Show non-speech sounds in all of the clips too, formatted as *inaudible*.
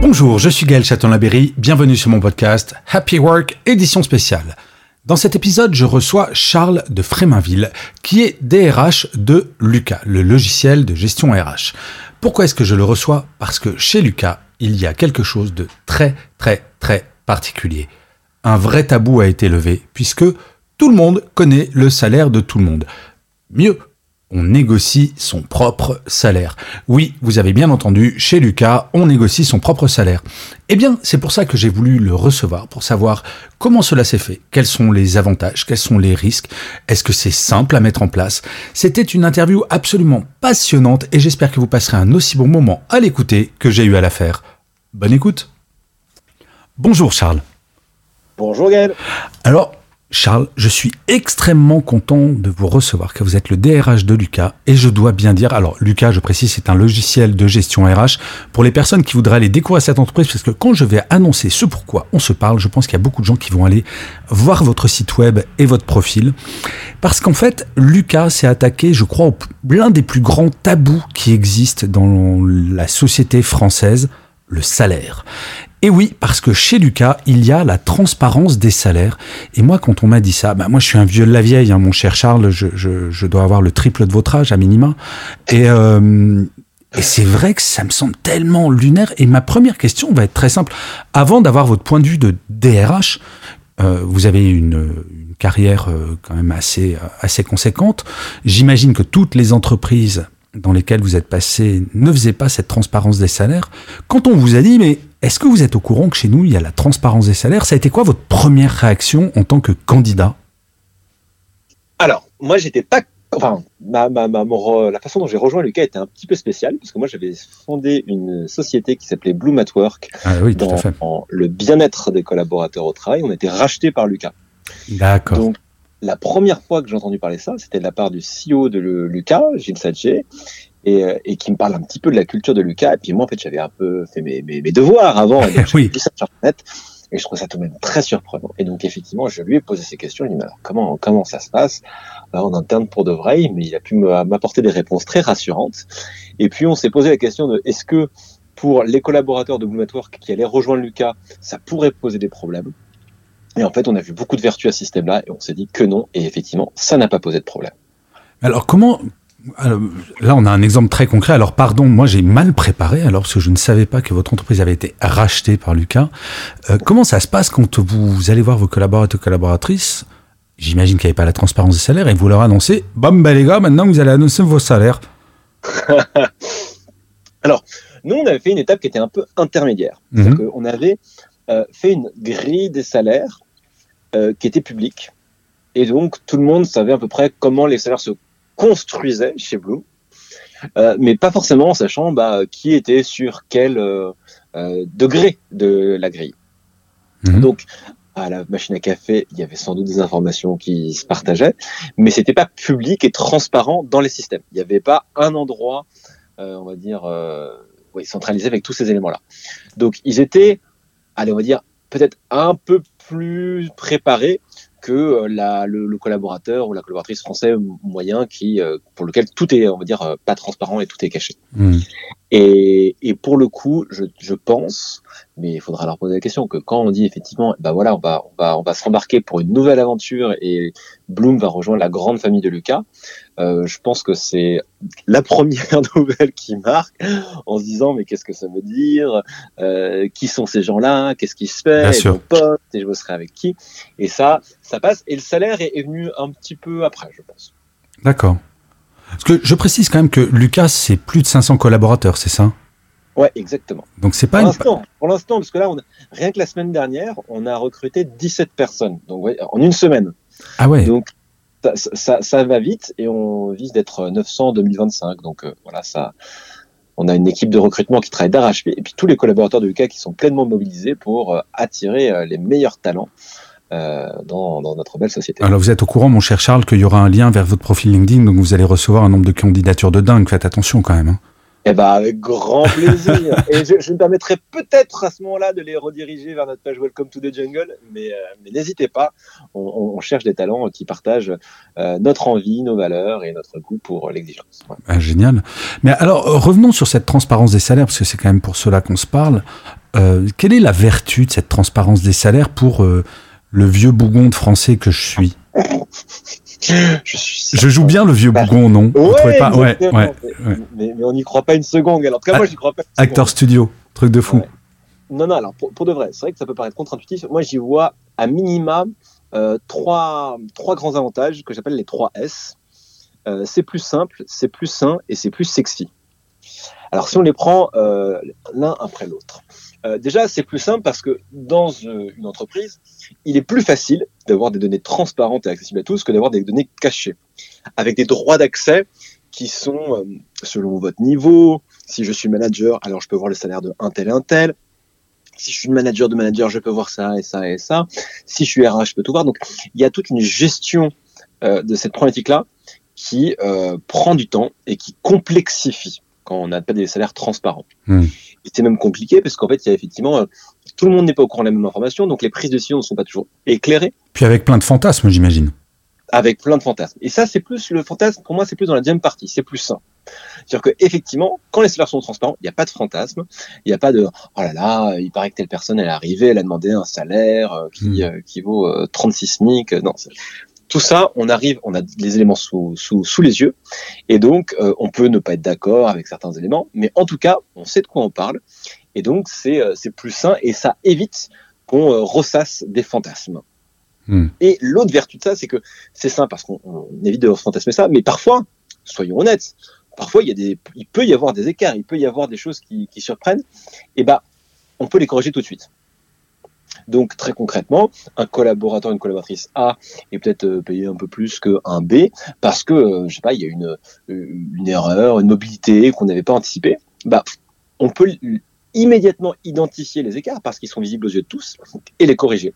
Bonjour, je suis Gaël Chaton-Labéry, bienvenue sur mon podcast Happy Work, édition spéciale. Dans cet épisode, je reçois Charles de Fréminville, qui est DRH de Lucas, le logiciel de gestion RH. Pourquoi est-ce que je le reçois? Parce que chez Lucas, il y a quelque chose de très très très particulier. Un vrai tabou a été levé, puisque tout le monde connaît le salaire de tout le monde. Mieux, on négocie son propre salaire. Oui, vous avez bien entendu, chez Lucas, on négocie son propre salaire. Eh bien, c'est pour ça que j'ai voulu le recevoir, pour savoir comment cela s'est fait, quels sont les avantages, quels sont les risques, est-ce que c'est simple à mettre en place? C'était une interview absolument passionnante et j'espère que vous passerez un aussi bon moment à l'écouter que j'ai eu à la faire. Bonne écoute. Bonjour Charles. Bonjour Gaël. Alors, Charles, je suis extrêmement content de vous recevoir, que vous êtes le DRH de Lucas. Et je dois bien dire, alors Lucas, je précise, c'est un logiciel de gestion RH pour les personnes qui voudraient aller découvrir cette entreprise, parce que quand je vais annoncer ce pourquoi on se parle, je pense qu'il y a beaucoup de gens qui vont aller voir votre site web et votre profil. Parce qu'en fait, Lucas s'est attaqué, je crois, au l'un des plus grands tabous qui existent dans la société française, le salaire. Et oui, parce que chez Lucas, il y a la transparence des salaires. Et moi, quand on m'a dit ça, bah moi, je suis un vieux de la vieille, hein, mon cher Charles, je, je, je, dois avoir le triple de votre âge à minima. Et, euh, et c'est vrai que ça me semble tellement lunaire. Et ma première question va être très simple. Avant d'avoir votre point de vue de DRH, euh, vous avez une, une carrière euh, quand même assez, assez conséquente. J'imagine que toutes les entreprises dans lesquelles vous êtes passé ne faisaient pas cette transparence des salaires. Quand on vous a dit, mais est-ce que vous êtes au courant que chez nous, il y a la transparence des salaires? Ça a été quoi votre première réaction en tant que candidat? Alors, moi, j'étais pas. Enfin, ma, ma, ma, la façon dont j'ai rejoint Lucas était un petit peu spéciale, parce que moi, j'avais fondé une société qui s'appelait Bloom at Work. Ah oui, tout dans, à fait. le bien-être des collaborateurs au travail. On a été racheté par Lucas. D'accord. Donc, la première fois que j'ai entendu parler ça, c'était de la part du CEO de le, Lucas, Gilles Sadger, et, et, qui me parle un petit peu de la culture de Lucas. Et puis moi, en fait, j'avais un peu fait mes, mes, mes devoirs avant. Et donc, *laughs* oui. ça sur Internet, et je trouve ça tout de même très surprenant. Et donc, effectivement, je lui ai posé ces questions. Il m'a dit, alors, comment, comment ça se passe? Alors, en interne pour de vrai Mais il a pu m'apporter des réponses très rassurantes. Et puis, on s'est posé la question de est-ce que pour les collaborateurs de Blue Network qui allaient rejoindre Lucas, ça pourrait poser des problèmes? Et en fait, on a vu beaucoup de vertus à ce système-là et on s'est dit que non. Et effectivement, ça n'a pas posé de problème. Alors, comment. Alors, là, on a un exemple très concret. Alors, pardon, moi, j'ai mal préparé, alors, parce que je ne savais pas que votre entreprise avait été rachetée par Lucas. Euh, comment ça se passe quand vous allez voir vos collaborateurs et collaboratrices? J'imagine qu'il n'y avait pas la transparence des salaires et vous leur annoncez Bam, ben les gars, maintenant vous allez annoncer vos salaires. *laughs* alors, nous, on avait fait une étape qui était un peu intermédiaire. Mhm. Qu'on avait euh, fait une grille des salaires euh, qui était publique. Et donc, tout le monde savait à peu près comment les salaires se construisaient chez Bloom, euh, mais pas forcément en sachant bah, qui était sur quel euh, degré de la grille. Mhm. Donc, à la machine à café, il y avait sans doute des informations qui se partageaient, mais c'était pas public et transparent dans les systèmes. Il n'y avait pas un endroit, on va dire, oui, centralisé avec tous ces éléments-là. Donc, ils étaient, allez, on va dire, peut-être un peu plus préparé que la, le, collaborateur ou la collaboratrice français moyen qui, euh, pour lequel tout est, on va dire, euh, pas transparent et tout est caché. Mmh. Et, et, pour le coup, je, je, pense, mais il faudra leur poser la question, que quand on dit effectivement, bah voilà, on va, on va, on va s'embarquer pour une nouvelle aventure et Bloom va rejoindre la grande famille de Lucas, euh, je pense que c'est la première *laughs* nouvelle qui marque en se disant mais qu'est-ce que ça veut dire euh, Qui sont ces gens-là Qu'est-ce qui se fait Mon pote et je serai avec qui Et ça, ça passe. Et le salaire est, est venu un petit peu après, je pense. D'accord. Parce que je précise quand même que Lucas, c'est plus de 500 collaborateurs, c'est ça? Ouais, exactement. Donc c'est pas pour l'instant, pour l'instant, parce que là, on a, rien que la semaine dernière, on a recruté 17 personnes. Donc ouais, en une semaine. Ah ouais. Donc ça, va vite et on vise d'être 900 en 2025. Donc euh, voilà, ça, on a une équipe de recrutement qui travaille d'arrache-pied et puis tous les collaborateurs de Lucas qui sont pleinement mobilisés pour euh, attirer euh, les meilleurs talents. Dans, notre belle société. Alors vous êtes au courant, mon cher Charles, qu'il y aura un lien vers votre profil LinkedIn, donc vous allez recevoir un nombre de candidatures de dingue. Faites attention quand même. Hein. Eh ben, avec grand plaisir. *laughs* et je, me permettrai peut-être à ce moment-là de les rediriger vers notre page Welcome to the Jungle, mais, euh, n'hésitez pas. On, cherche des talents qui partagent euh, notre envie, nos valeurs et notre goût pour l'exigence. Ah, génial. Mais alors, revenons sur cette transparence des salaires, parce que c'est quand même pour cela qu'on se parle. Euh, quelle est la vertu de cette transparence des salaires pour le vieux bougon de français que je suis je, joue bien le vieux bougon, non? Ouais, pas? Ouais, ouais, mais, on n'y croit pas une seconde. Alors, en tout cas, moi, j'y crois pas. Acteur studio, truc de fou. Non, non, alors pour, de vrai, c'est vrai que ça peut paraître contre-intuitif. Moi, j'y vois à minima euh, trois, trois grands avantages que j'appelle les trois S. Euh, c'est plus simple, c'est plus sain et c'est plus sexy. Alors, si on les prend euh, l'un après l'autre. Euh, déjà, c'est plus simple parce que dans euh, une entreprise, il est plus facile d'avoir des données transparentes et accessibles à tous que d'avoir des données cachées, avec des droits d'accès qui sont euh, selon votre niveau. Si je suis manager, alors je peux voir le salaire de tel un tel. Si je suis manager de manager, je peux voir ça et ça et ça. Si je suis RH, je peux tout voir. Donc, il y a toute une gestion de cette problématique-là qui prend du temps et qui complexifie quand on n'a pas des salaires transparents. Hmm c'est même compliqué parce qu'en fait, il y a effectivement, euh, tout le monde n'est pas au courant de la même information, donc les prises de décision ne sont pas toujours éclairées. Puis avec plein de fantasmes, j'imagine. Avec plein de fantasmes. Et ça, c'est plus le fantasme, pour moi, c'est plus dans la deuxième partie, c'est plus sain. C'est-à-dire qu'effectivement, quand les salaires sont transparents, il n'y a pas de fantasme, il n'y a pas de oh là là, il paraît que telle personne elle est arrivée, elle a demandé un salaire euh, qui, hmm. euh, qui vaut 36 SMIC. Non, tout ça, on arrive, on a les éléments sous, sous, sous les yeux, et donc euh, on peut ne pas être d'accord avec certains éléments, mais en tout cas, on sait de quoi on parle, et donc c'est euh, plus sain et ça évite qu'on euh, ressasse des fantasmes. Hmm. Et l'autre vertu de ça, c'est que c'est sain parce qu'on évite de fantasmer ça, mais parfois, soyons honnêtes, parfois il y a des, il peut y avoir des écarts, il peut y avoir des choses qui, qui surprennent, et ben on peut les corriger tout de suite. Donc très concrètement, un collaborateur, une collaboratrice A est peut-être euh, payé un peu plus qu'un B parce que euh, je sais pas, il y a une, euh, une erreur, une mobilité qu'on n'avait pas anticipée. Bah, on peut immédiatement identifier les écarts parce qu'ils sont visibles aux yeux de tous et les corriger.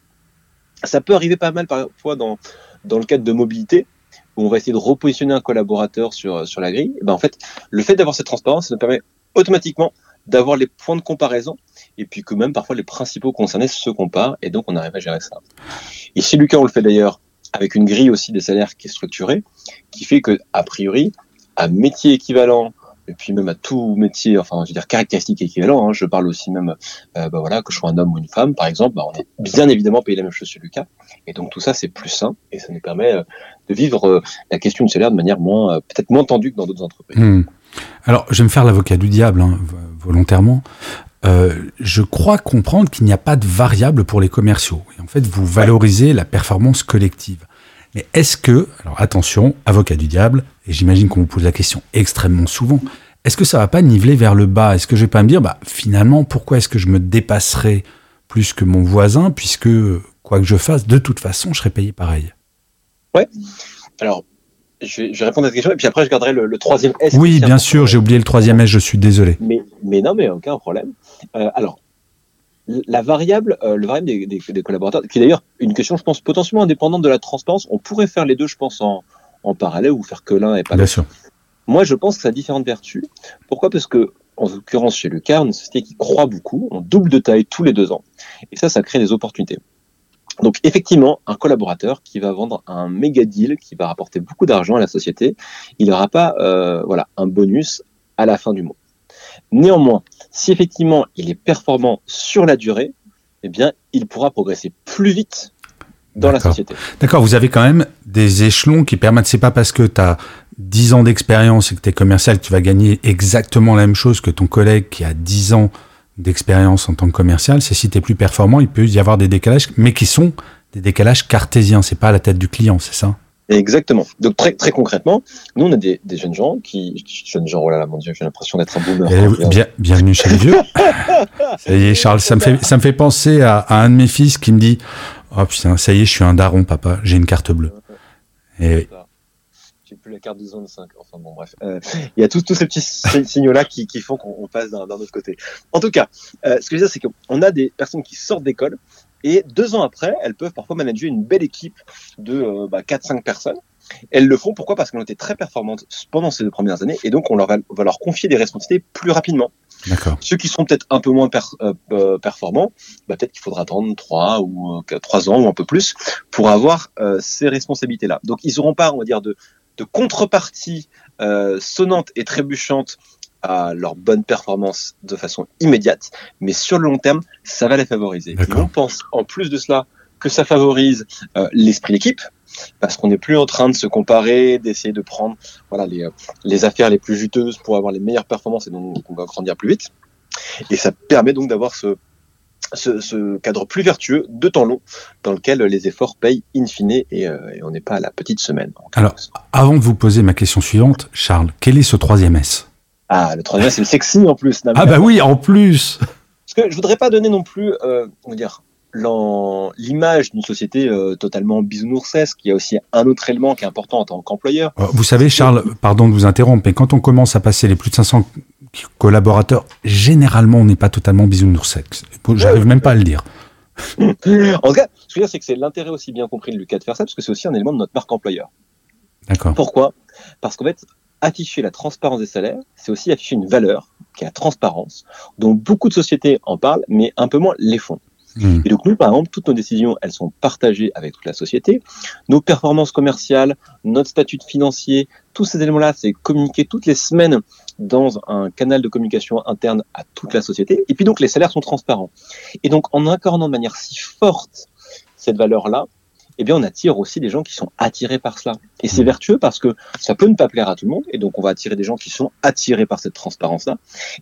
Ça peut arriver pas mal parfois dans, dans le cadre de mobilité où on va essayer de repositionner un collaborateur sur, sur la grille. ben en fait, le fait d'avoir cette transparence, ça nous permet automatiquement d'avoir les points de comparaison et puis que même parfois les principaux concernés se comparent et donc on arrive à gérer ça. Et chez Lucas, on le fait d'ailleurs avec une grille aussi des salaires qui est structurée, qui fait que, a priori, à métier équivalent, et puis même à tout métier, enfin, je veux dire, caractéristique équivalent, hein, je parle aussi même, euh, bah voilà, que je sois un homme ou une femme, par exemple, bah, on est bien évidemment payé la même chose chez Lucas. Et donc tout ça, c'est plus sain, et ça nous permet euh, de vivre euh, la question du salaire de manière moins, peut-être moins tendue que dans d'autres entreprises. Hmm. Alors, je vais me faire l'avocat du diable, hein, volontairement. Euh, je crois comprendre qu'il n'y a pas de variable pour les commerciaux. Et en fait, vous valorisez la performance collective. Mais est-ce que, alors attention, avocat du diable, et j'imagine qu'on vous pose la question extrêmement souvent, est-ce que ça va pas niveler vers le bas? Est-ce que je vais pas me dire, bah finalement, pourquoi est-ce que je me dépasserai plus que mon voisin, puisque quoi que je fasse, de toute façon, je serai payé pareil? Ouais. Alors, je vais, répondre à cette question et puis après je garderai le, troisième S. Oui, bien sûr, j'ai oublié le troisième S, je suis désolé. Mais, mais non, mais aucun problème. Euh, alors, la variable, euh, le variable des, des, collaborateurs, qui est d'ailleurs une question, je pense, potentiellement indépendante de la transparence. On pourrait faire les deux, je pense, en, en parallèle ou faire que l'un et pas l'autre. Bien sûr. Moi, je pense que ça a différentes vertus. Pourquoi? Parce que, en l'occurrence, chez Lucas, on est une société qui croît beaucoup, on double de taille tous les deux ans. Et ça, ça crée des opportunités. Donc effectivement, un collaborateur qui va vendre un méga deal qui va rapporter beaucoup d'argent à la société, il n'aura pas euh, voilà un bonus à la fin du mois. Néanmoins, si effectivement il est performant sur la durée, eh bien il pourra progresser plus vite dans la société. D'accord, vous avez quand même des échelons qui permettent, c'est pas parce que tu as 10 ans d'expérience et que tu es commercial que tu vas gagner exactement la même chose que ton collègue qui a 10 ans d'expérience en tant que commercial, c'est si tu es plus performant, il peut y avoir des décalages, mais qui sont des décalages cartésiens, c'est pas à la tête du client, c'est ça? Exactement. Donc très très concrètement, nous on a des, jeunes gens qui jeunes gens oh là là mon dieu j'ai l'impression d'être un boomer. Eh bien, bienvenue chez les vieux. *laughs* ça y est Charles, ça me fait ça me fait penser à, un de mes fils qui me dit oh putain ça y est je suis un daron papa j'ai une carte bleue. Et j'ai plus la carte de zone 5. Enfin bon, bref. Euh, il y a tous, tous ces petits signaux-là qui, qui, font qu'on passe d'un autre côté. En tout cas, euh, ce que je veux dire, c'est qu'on a des personnes qui sortent d'école et deux ans après, elles peuvent parfois manager une belle équipe de euh, bah, 4-5 personnes. Elles le font pourquoi? Parce qu'elles ont été très performantes pendant ces deux premières années et donc on leur va, va leur confier des responsabilités plus rapidement. Ceux qui sont peut-être un peu moins euh, performants, bah, peut-être qu'il faudra attendre 3 ou 3 ans ou un peu plus pour avoir ces responsabilités-là. Donc ils n'auront pas, on va dire, de, de contrepartie sonnante et trébuchante à leur bonne performance de façon immédiate, mais sur le long terme, ça va les favoriser. Et on pense en plus de cela que ça favorise euh, l'esprit d'équipe, parce qu'on n'est plus en train de se comparer, d'essayer de prendre voilà les, euh, les affaires les plus juteuses pour avoir les meilleures performances et donc on va grandir plus vite. Et ça permet donc d'avoir ce, ce, ce, cadre plus vertueux de temps long dans lequel les efforts payent in fine et, euh, et on n'est pas à la petite semaine. Alors, avant de vous poser ma question suivante, Charles, quel est ce troisième S? Ah, le troisième, c'est le sexy en plus. Ah bah oui, en plus. Parce que je voudrais pas donner non plus, euh, on va dire, l'image d'une société euh, totalement bisounoursesque. Il y a aussi un autre élément qui est important en tant qu'employeur. Vous savez, Charles, pardon de vous interrompre, mais quand on commence à passer les plus de 500 collaborateurs, généralement, on n'est pas totalement bisounoursesque. J'arrive même pas à le dire. *laughs* en tout cas, ce que je veux dire, c'est que c'est l'intérêt aussi bien compris de Lucas de faire ça, parce que c'est aussi un élément de notre marque employeur. D'accord. Pourquoi? Parce qu'en fait, afficher la transparence des salaires, c'est aussi afficher une valeur qui est la transparence, dont beaucoup de sociétés en parlent, mais un peu moins les font. Hmm. Et donc nous, par exemple, toutes nos décisions, elles sont partagées avec toute la société. Nos performances commerciales, notre statut financier, tous ces éléments-là, c'est communiqué toutes les semaines dans un canal de communication interne à toute la société. Et puis donc les salaires sont transparents. Et donc en incarnant de manière si forte cette valeur-là, eh bien, on attire aussi des gens qui sont attirés par cela. Et c'est mmh. vertueux parce que ça peut ne pas plaire à tout le monde. Et donc, on va attirer des gens qui sont attirés par cette transparence-là.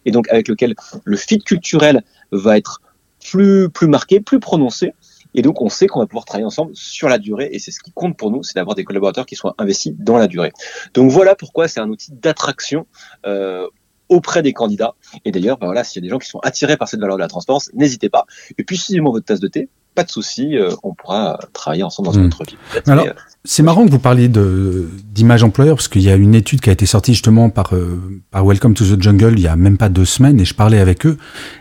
Et donc, avec lequel le fit culturel va être plus, plus marqué, plus prononcé. Et donc, on sait qu'on va pouvoir travailler ensemble sur la durée. Et c'est ce qui compte pour nous, c'est d'avoir des collaborateurs qui soient investis dans la durée. Donc, voilà pourquoi c'est un outil d'attraction euh, auprès des candidats. Et d'ailleurs, bah voilà, s'il y a des gens qui sont attirés par cette valeur de la transparence, n'hésitez pas. Et puis, si votre tasse de thé, pas de souci, euh, on pourra travailler ensemble dans une hmm. autre vie. Alors, euh, c'est marrant que vous parliez d'image employeur parce qu'il y a une étude qui a été sortie justement par euh, par Welcome to the Jungle il y a même pas deux semaines et je parlais avec eux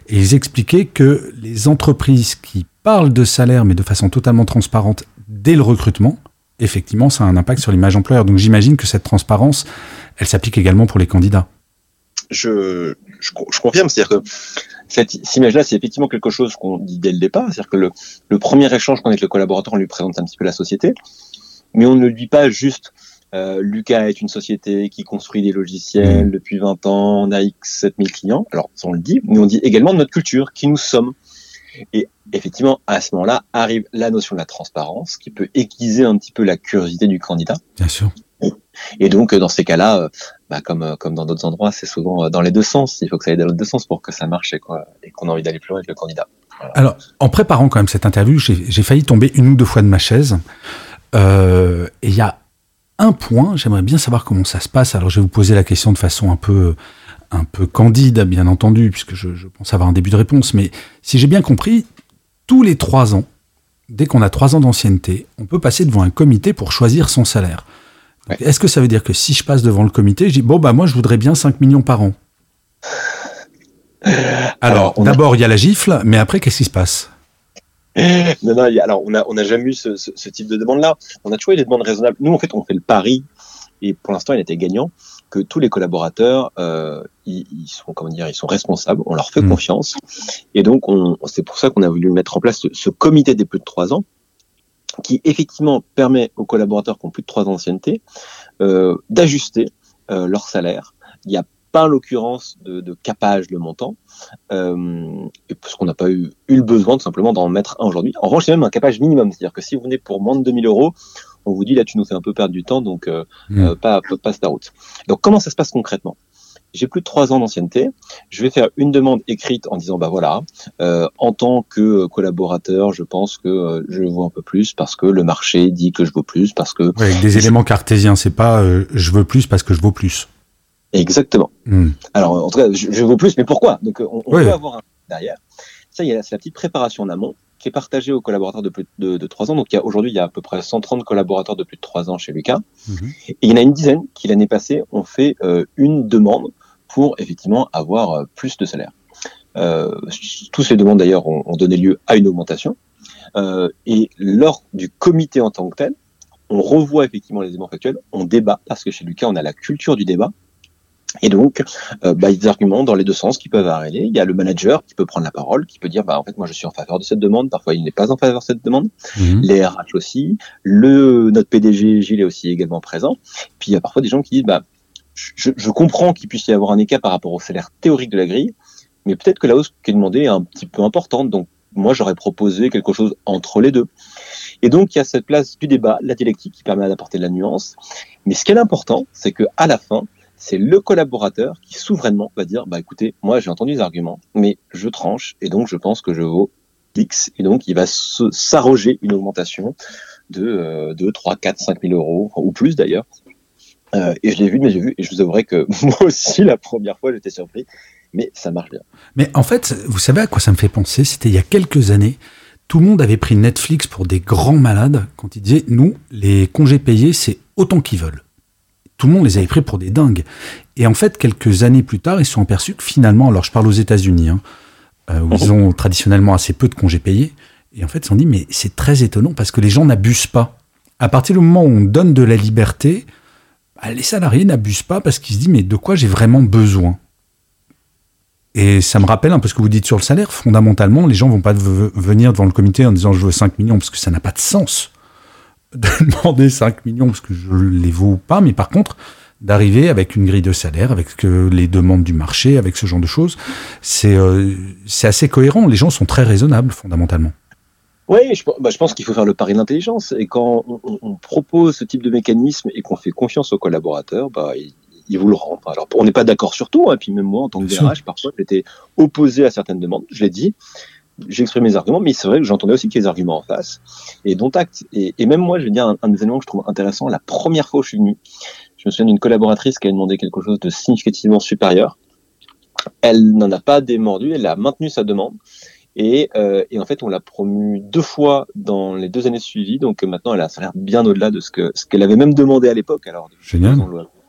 et ils expliquaient que les entreprises qui parlent de salaire mais de façon totalement transparente dès le recrutement, effectivement, ça a un impact sur l'image employeur. Donc j'imagine que cette transparence, elle s'applique également pour les candidats je, je, je confirme, c'est-à-dire que cette, image-là, c'est effectivement quelque chose qu'on dit dès le départ, c'est-à-dire que le, le premier échange qu'on a avec le collaborateur, on lui présente un petit peu la société, mais on ne lui dit pas juste euh, Lucas est une société qui construit des logiciels mmh. depuis 20 ans, on a X 7000 clients. Alors, ça on le dit, mais on dit également notre culture, qui nous sommes. Et effectivement, à ce moment-là, arrive la notion de la transparence, qui peut aiguiser un petit peu la curiosité du candidat. Bien sûr. Et donc, dans ces cas-là, euh, bah, comme, euh, comme dans d'autres endroits, c'est souvent euh, dans les deux sens. Il faut que ça aille dans les deux sens pour que ça marche et, qu'on a envie d'aller plus loin avec le candidat. Alors, en préparant quand même cette interview, j'ai failli tomber une ou deux fois de ma chaise. et il y a un point, j'aimerais bien savoir comment ça se passe. Alors, je vais vous poser la question de façon un peu, un peu candide, bien entendu, puisque je, je pense avoir un début de réponse. Mais si j'ai bien compris, tous les trois ans, dès qu'on a trois ans d'ancienneté, on peut passer devant un comité pour choisir son salaire. Est-ce que ça veut dire que si je passe devant le comité, je dis bon bah moi je voudrais bien 5 millions par an? Alors, d'abord il y a la gifle, mais après qu'est-ce qui se passe? Non, non, alors on n'a on a jamais eu ce, ce, type de demande-là. On a toujours eu des demandes raisonnables. Nous, en fait, on fait le pari, et pour l'instant, il était gagnant, que tous les collaborateurs, euh, ils, ils, sont, comment dire, ils sont responsables, on leur fait mmh. confiance. Et donc, c'est pour ça qu'on a voulu mettre en place ce, ce comité des plus de trois ans, qui effectivement permet aux collaborateurs qui ont plus de trois ans d'ancienneté euh, d'ajuster euh, leur salaire. Il n'y a pas en l'occurrence de, de, capage de montant, euh, parce qu'on n'a pas eu, eu, le besoin tout simplement d'en mettre un aujourd'hui. En revanche, c'est même un capage minimum, c'est-à-dire que si vous venez pour moins de 2000 euros, on vous dit là tu nous fais un peu perdre du temps, donc euh, mmh. euh pas, passe ta route. Donc comment ça se passe concrètement? J'ai plus de trois ans d'ancienneté, je vais faire une demande écrite en disant bah voilà, euh, en tant que collaborateur, je pense que euh, je vaux un peu plus parce que le marché dit que je vaux plus parce que ouais, avec des éléments cartésiens, c'est pas euh, je veux plus parce que je vaux plus. Exactement. Hmm. Alors en tout cas, je, je, vaux plus, mais pourquoi? Donc on, on peut avoir un derrière Ça, c'est la petite préparation en amont qui est partagée aux collaborateurs de plus de, de 3 ans. Donc aujourd'hui, il y a à peu près 130 collaborateurs de plus de 3 ans chez Lucas. Mhm. Et il y en a une dizaine qui, l'année passée, ont fait euh, une demande pour effectivement avoir euh, plus de salaire. Euh, tous ces demandes d'ailleurs ont, donné lieu à une augmentation. Euh, et lors du comité en tant que tel, on revoit effectivement les éléments factuels, on débat, parce que chez Lucas, on a la culture du débat. Et donc, euh, bah, il y a des arguments dans les deux sens qui peuvent arriver. Il y a le manager qui peut prendre la parole, qui peut dire, bah, en fait, moi, je suis en faveur de cette demande. Parfois, il n'est pas en faveur de cette demande. Mhm. Les RH aussi. Le, notre PDG, Gilles, est aussi également présent. Puis, il y a parfois des gens qui disent, bah, je, je comprends qu'il puisse y avoir un écart par rapport au salaire théorique de la grille, mais peut-être que la hausse qui est demandée est un petit peu importante. Donc, moi, j'aurais proposé quelque chose entre les deux. Et donc, il y a cette place du débat, la dialectique qui permet d'apporter de la nuance. Mais ce qui est important, c'est que à la fin, c'est le collaborateur qui souverainement va dire, bah écoutez, moi j'ai entendu les arguments, mais je tranche et donc je pense que je vaux X. Et donc, il va s'arroger une augmentation de 2, 3, 4, 5 000 euros, ou plus d'ailleurs. Euh, et je l'ai vu de mes yeux, et je vous avouerai que *laughs* moi aussi, la première fois, j'étais surpris mais ça marche bien. Mais en fait, vous savez à quoi ça me fait penser? C'était il y a quelques années. Tout le monde avait pris Netflix pour des grands malades quand ils disaient nous, les congés payés, c'est autant qu'ils veulent. Tout le monde les avait pris pour des dingues. Et en fait, quelques années plus tard, ils se sont aperçus que finalement, alors je parle aux États-Unis, hein, euh, où ils ont traditionnellement assez peu de congés payés, et en fait, ils se sont dit mais c'est très étonnant parce que les gens n'abusent pas. À partir du moment où on donne de la liberté, bah, les salariés n'abusent pas parce qu'ils se disent mais de quoi j'ai vraiment besoin? Et ça me rappelle un peu ce que vous dites sur le salaire. Fondamentalement, les gens vont pas venir devant le comité en disant je veux 5 millions parce que ça n'a pas de sens de *laughs* demander 5 millions parce que je les vaux pas. Mais par contre, d'arriver avec une grille de salaire, avec les demandes du marché, avec ce genre de choses, c'est euh, assez cohérent. Les gens sont très raisonnables fondamentalement. Oui, je, bah, je pense qu'il faut faire le pari d'intelligence. Et quand on, on, propose ce type de mécanisme et qu'on fait confiance aux collaborateurs, bah, il vous le rend. Alors, on n'est pas d'accord sur tout, hein, puis même moi, en tant que DRH, parfois, j'étais opposé à certaines demandes. Je l'ai dit, j'ai exprimé mes arguments, mais c'est vrai que j'entendais aussi qu'il y a des arguments en face, et dont acte. Et, même moi, je vais dire un, un, des éléments que je trouve intéressant, la première fois où je suis venu, je me souviens d'une collaboratrice qui a demandé quelque chose de significativement supérieur. Elle n'en a pas démordu, elle a maintenu sa demande. Et, euh, et, en fait, on l'a promue deux fois dans les deux années suivies. Donc maintenant, elle a un salaire bien au-delà de ce que ce qu'elle avait même demandé à l'époque. Alors, Génial.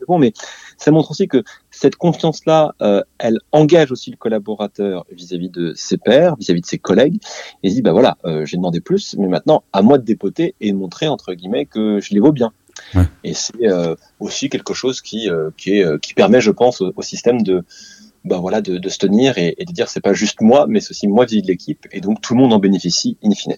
Bon, mais ça montre aussi que cette confiance-là, euh, elle engage aussi le collaborateur vis-à-vis de ses pairs, vis-à-vis de ses collègues, et dit, bah voilà, euh, j'ai demandé plus, mais maintenant, à moi de dépoter et de montrer, entre guillemets, que je les vaux bien. Et c'est euh, aussi quelque chose qui, qui, est, qui permet, je pense, au, système de, bah voilà, de, de se tenir et, et, de dire c'est pas juste moi, mais c'est aussi moi vis-à-vis de l'équipe, et donc tout le monde en bénéficie in fine.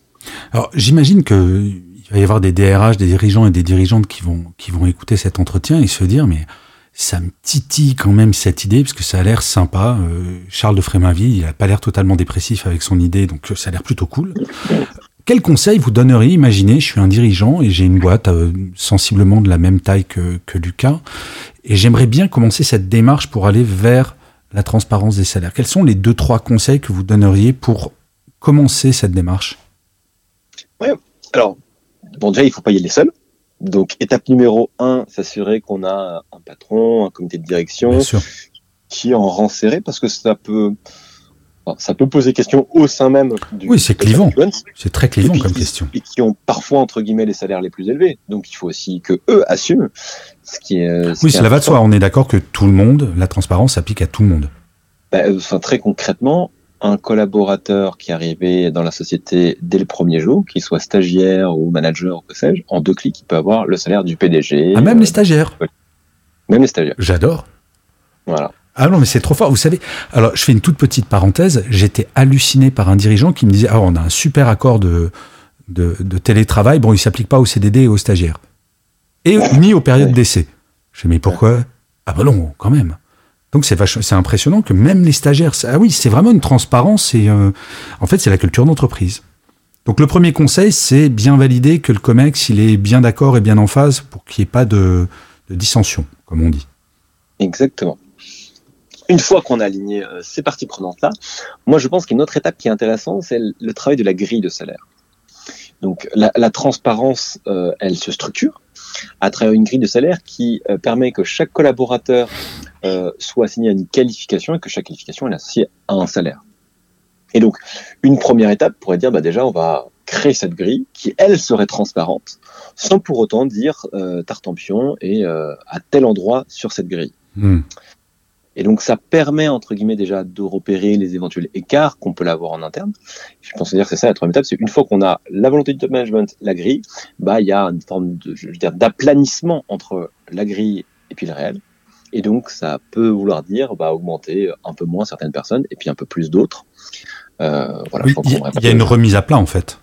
Alors j'imagine que il va y avoir des DRH, des dirigeants et des dirigeantes qui vont, qui vont écouter cet entretien et se dire, mais ça me titille quand même cette idée, parce que ça a l'air sympa. Euh, Charles de Fréminville, il a pas l'air totalement dépressif avec son idée, donc euh, ça a l'air plutôt cool. Quel conseil vous donneriez? Imaginez, je suis un dirigeant et j'ai une boîte euh, sensiblement de la même taille que, que Lucas, et j'aimerais bien commencer cette démarche pour aller vers la transparence des salaires. Quels sont les deux, trois conseils que vous donneriez pour commencer cette démarche? Ouais, alors bon, déjà, il faut pas y aller seul. Donc, étape numéro un, s'assurer qu'on a un patron, un comité de direction qui en rend serré parce que ça peut, ça peut poser question au sein même du. Oui, c'est clivant. C'est très clivant comme question. Et qui ont parfois, entre guillemets, les salaires les plus élevés. Donc, il faut aussi que eux assument ce qui est. Ce oui, cela va de soi. On est d'accord que tout le monde, la transparence s'applique à tout le monde. Bah, enfin, très concrètement, un collaborateur qui arrivait dans la société dès le premier jour, qu'il soit stagiaire ou manager ou que sais-je, en deux clics, il peut avoir le salaire du PDG. Ah, même les stagiaires Même les stagiaires. J'adore. Voilà. Ah non, mais c'est trop fort. Vous savez, alors je fais une toute petite parenthèse. J'étais halluciné par un dirigeant qui me disait Ah, on a un super accord de, de, télétravail. Bon, il s'applique pas aux CDD et aux stagiaires. Et *laughs* ni aux périodes d'essai. Je me mais pourquoi? Ah, bah non, quand même. Donc c'est impressionnant que même les stagiaires, ah oui, c'est vraiment une transparence et euh, en fait c'est la culture d'entreprise. Donc le premier conseil, c'est bien valider que le COMEX, il est bien d'accord et bien en phase pour qu'il n'y ait pas de, dissension, comme on dit. Exactement. Une fois qu'on a aligné euh, ces parties prenantes-là, moi je pense qu'une autre étape qui est intéressante, c'est le travail de la grille de salaire. Donc la, transparence, euh, elle se structure à travers une grille de salaire qui permet que chaque collaborateur euh, soit assigné à une qualification et que chaque qualification est associée à un salaire. Et donc, une première étape pourrait dire, bah déjà, on va créer cette grille qui, elle, serait transparente, sans pour autant dire euh, Tartampion est euh, à tel endroit sur cette grille. Hmm. Et donc, ça permet, entre guillemets, déjà de repérer les éventuels écarts qu'on peut avoir en interne. Je pense dire que c'est ça la troisième étape, c'est une fois qu'on a la volonté du top management, la grille, bah, il y a une forme de, je veux dire, d'aplanissement entre la grille et puis le réel. Et donc, ça peut vouloir dire bah, augmenter un peu moins certaines personnes et puis un peu plus d'autres. Euh, voilà, il y, a une remise à plat, en fait.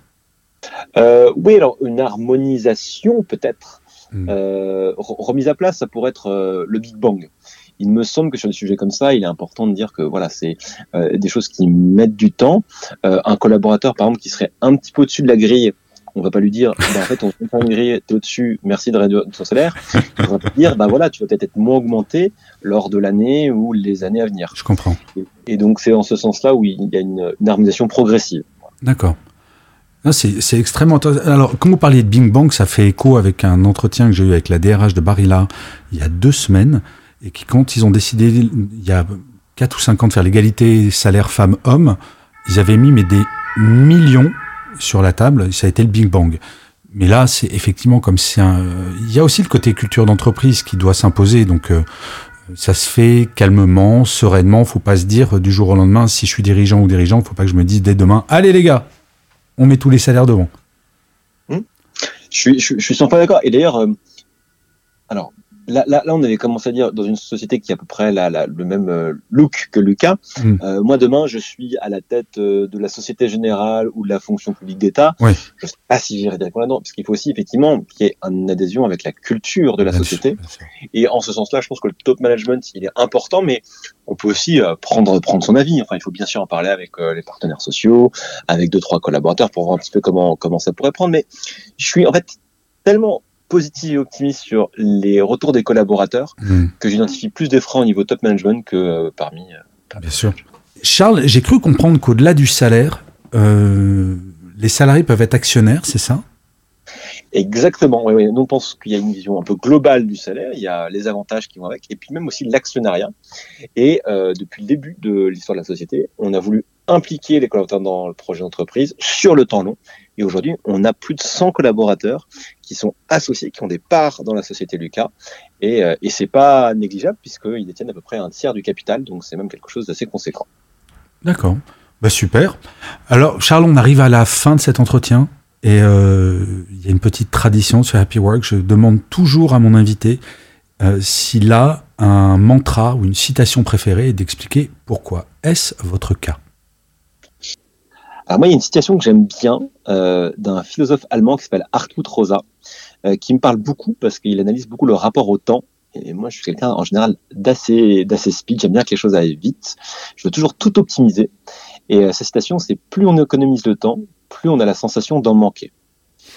Euh, oui, alors une harmonisation peut-être. Hmm. Euh, remise à plat, ça pourrait être euh, le Big Bang. Il me semble que sur des sujets comme ça, il est important de dire que voilà, c'est euh, des choses qui mettent du temps. un collaborateur, par exemple, qui serait un petit peu au-dessus de la grille, on va pas lui dire, bah, en fait, on fait une grille, t'es au-dessus, merci de réduire ton salaire. On va dire, bah voilà, tu vas peut-être être moins augmenté lors de l'année ou les années à venir. Je comprends. Et, donc, c'est en ce sens-là où il y a une, une harmonisation progressive. D'accord. C'est extrêmement intéressant. Alors, quand vous parliez de Bing Bang, ça fait écho avec un entretien que j'ai eu avec la DRH de Barilla il y a deux semaines, et qui, quand ils ont décidé, il y a 4 ou 5 ans, de faire l'égalité salaire femme-homme, ils avaient mis mais des millions sur la table, ça a été le Bing Bang. Mais là, c'est effectivement comme c'est un. Il y a aussi le côté culture d'entreprise qui doit s'imposer, donc. Euh, ça se fait calmement, sereinement. Faut pas se dire du jour au lendemain, si je suis dirigeant ou dirigeant, faut pas que je me dise dès demain, allez les gars, on met tous les salaires devant. Hmm. Je suis, je, suis sans pas d'accord. Et d'ailleurs, euh, alors, là, là, là, on avait commencé à dire dans une société qui a à peu près la, le même euh, look que Lucas. Mm. Euh, moi, demain, je suis à la tête euh, de la Société Générale ou de la fonction publique d'État. Je ne sais pas si j'irai directement là-dedans, parce qu'il faut aussi effectivement qu'il y ait une adhésion avec la culture de la société. Et en ce sens-là, je pense que le top management, il est important, mais on peut aussi prendre prendre son avis. Enfin, il faut bien sûr en parler avec les partenaires sociaux, avec deux trois collaborateurs pour voir un petit peu comment comment ça pourrait prendre. Mais je suis en fait tellement positif et optimiste sur les retours des collaborateurs hmm. que j'identifie plus de freins au niveau top management que euh, parmi. Euh, Bien sûr. Charles, j'ai cru comprendre qu'au-delà du salaire, euh, les salariés peuvent être actionnaires, c'est ça? Exactement. Oui, oui. Nous, on pense qu'il y a une vision un peu globale du salaire. Il y a les avantages qui vont avec, et puis même aussi l'actionnariat. Et depuis le début de l'histoire de la société, on a voulu impliquer les collaborateurs dans le projet d'entreprise sur le temps long. Et aujourd'hui, on a plus de 100 collaborateurs qui sont associés, qui ont des parts dans la société Lucas. Et, euh, et c'est pas négligeable puisqu'ils détiennent à peu près un tiers du capital. Donc c'est même quelque chose d'assez conséquent. D'accord. Bah super. Alors Charles, on arrive à la fin de cet entretien. Et euh, il y a une petite tradition sur Happy Work. Je demande toujours à mon invité euh, s'il a un mantra ou une citation préférée et d'expliquer pourquoi. Est-ce votre cas? Alors moi, il y a une citation que j'aime bien euh, d'un philosophe allemand qui s'appelle Hartmut Rosa, euh, qui me parle beaucoup parce qu'il analyse beaucoup le rapport au temps. Et moi, je suis quelqu'un en général d'assez d'assez speed. J'aime bien que les choses aillent vite. Je veux toujours tout optimiser. Et euh, sa citation, c'est plus on économise le temps, plus on a la sensation d'en manquer.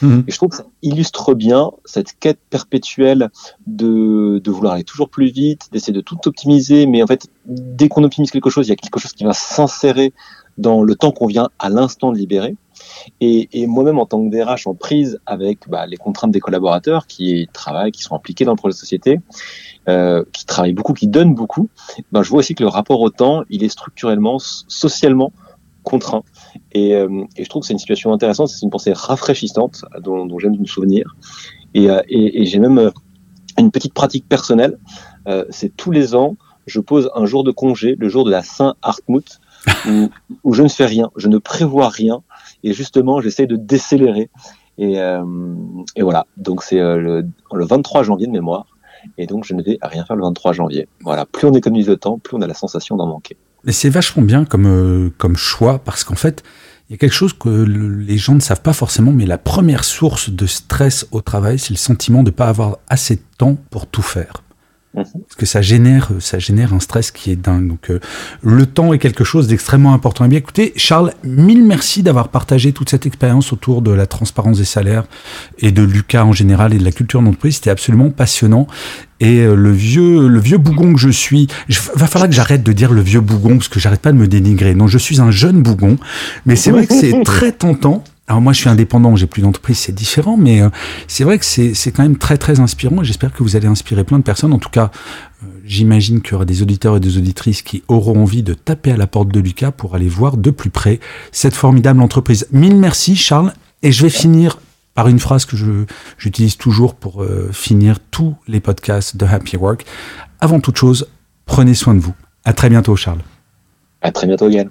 Mmh. Et je trouve que ça illustre bien cette quête perpétuelle de, de vouloir aller toujours plus vite, d'essayer de tout optimiser, mais en fait, dès qu'on optimise quelque chose, il y a quelque chose qui va s'insérer dans le temps qu'on vient à l'instant de libérer. Et, moi-même, en tant que DRH, en prise avec bah, les contraintes des collaborateurs qui travaillent, qui sont impliqués dans le projet de société, euh, qui travaillent beaucoup, qui donnent beaucoup, ben, je vois aussi que le rapport au temps, il est structurellement, socialement contraint. Et, euh, je trouve que c'est une situation intéressante, c'est une pensée rafraîchissante dont, j'aime me souvenir. Et, euh, j'ai même une petite pratique personnelle, c'est tous les ans, je pose un jour de congé, le jour de la Saint-Hartmut, où, je ne fais rien, je ne prévois rien, et justement j'essaie de décélérer. Et, euh, et voilà, donc c'est euh, le, le 23 janvier de mémoire, et donc je ne vais rien faire le 23 janvier. Voilà, plus on économise le temps, plus on a la sensation d'en manquer. Mais c'est vachement bien comme, euh, comme choix, parce qu'en fait, il y a quelque chose que les gens ne savent pas forcément, mais la première source de stress au travail, c'est le sentiment de ne pas avoir assez de temps pour tout faire. Mhm. Parce que ça génère, ça génère un stress qui est dingue. Donc, euh, le temps est quelque chose d'extrêmement important. Et eh bien, écoutez, Charles, mille merci d'avoir partagé toute cette expérience autour de la transparence des salaires et de Lucas en général et de la culture d'entreprise. C'était absolument passionnant. Et euh, le vieux, le vieux bougon que je suis, il va falloir que j'arrête de dire le vieux bougon parce que j'arrête pas de me dénigrer. Non, je suis un jeune bougon, mais c'est vrai que c'est *laughs* très tentant alors moi, je suis indépendant, j'ai plus d'entreprise, c'est différent, mais euh, c'est vrai que c'est quand même très très inspirant j'espère que vous allez inspirer plein de personnes. En tout cas, euh, j'imagine qu'il y aura des auditeurs et des auditrices qui auront envie de taper à la porte de Lucas pour aller voir de plus près cette formidable entreprise. Mille merci Charles. Et je vais finir par une phrase que j'utilise toujours pour euh, finir tous les podcasts de Happy Work. Avant toute chose, prenez soin de vous. À très bientôt Charles. À très bientôt Yann.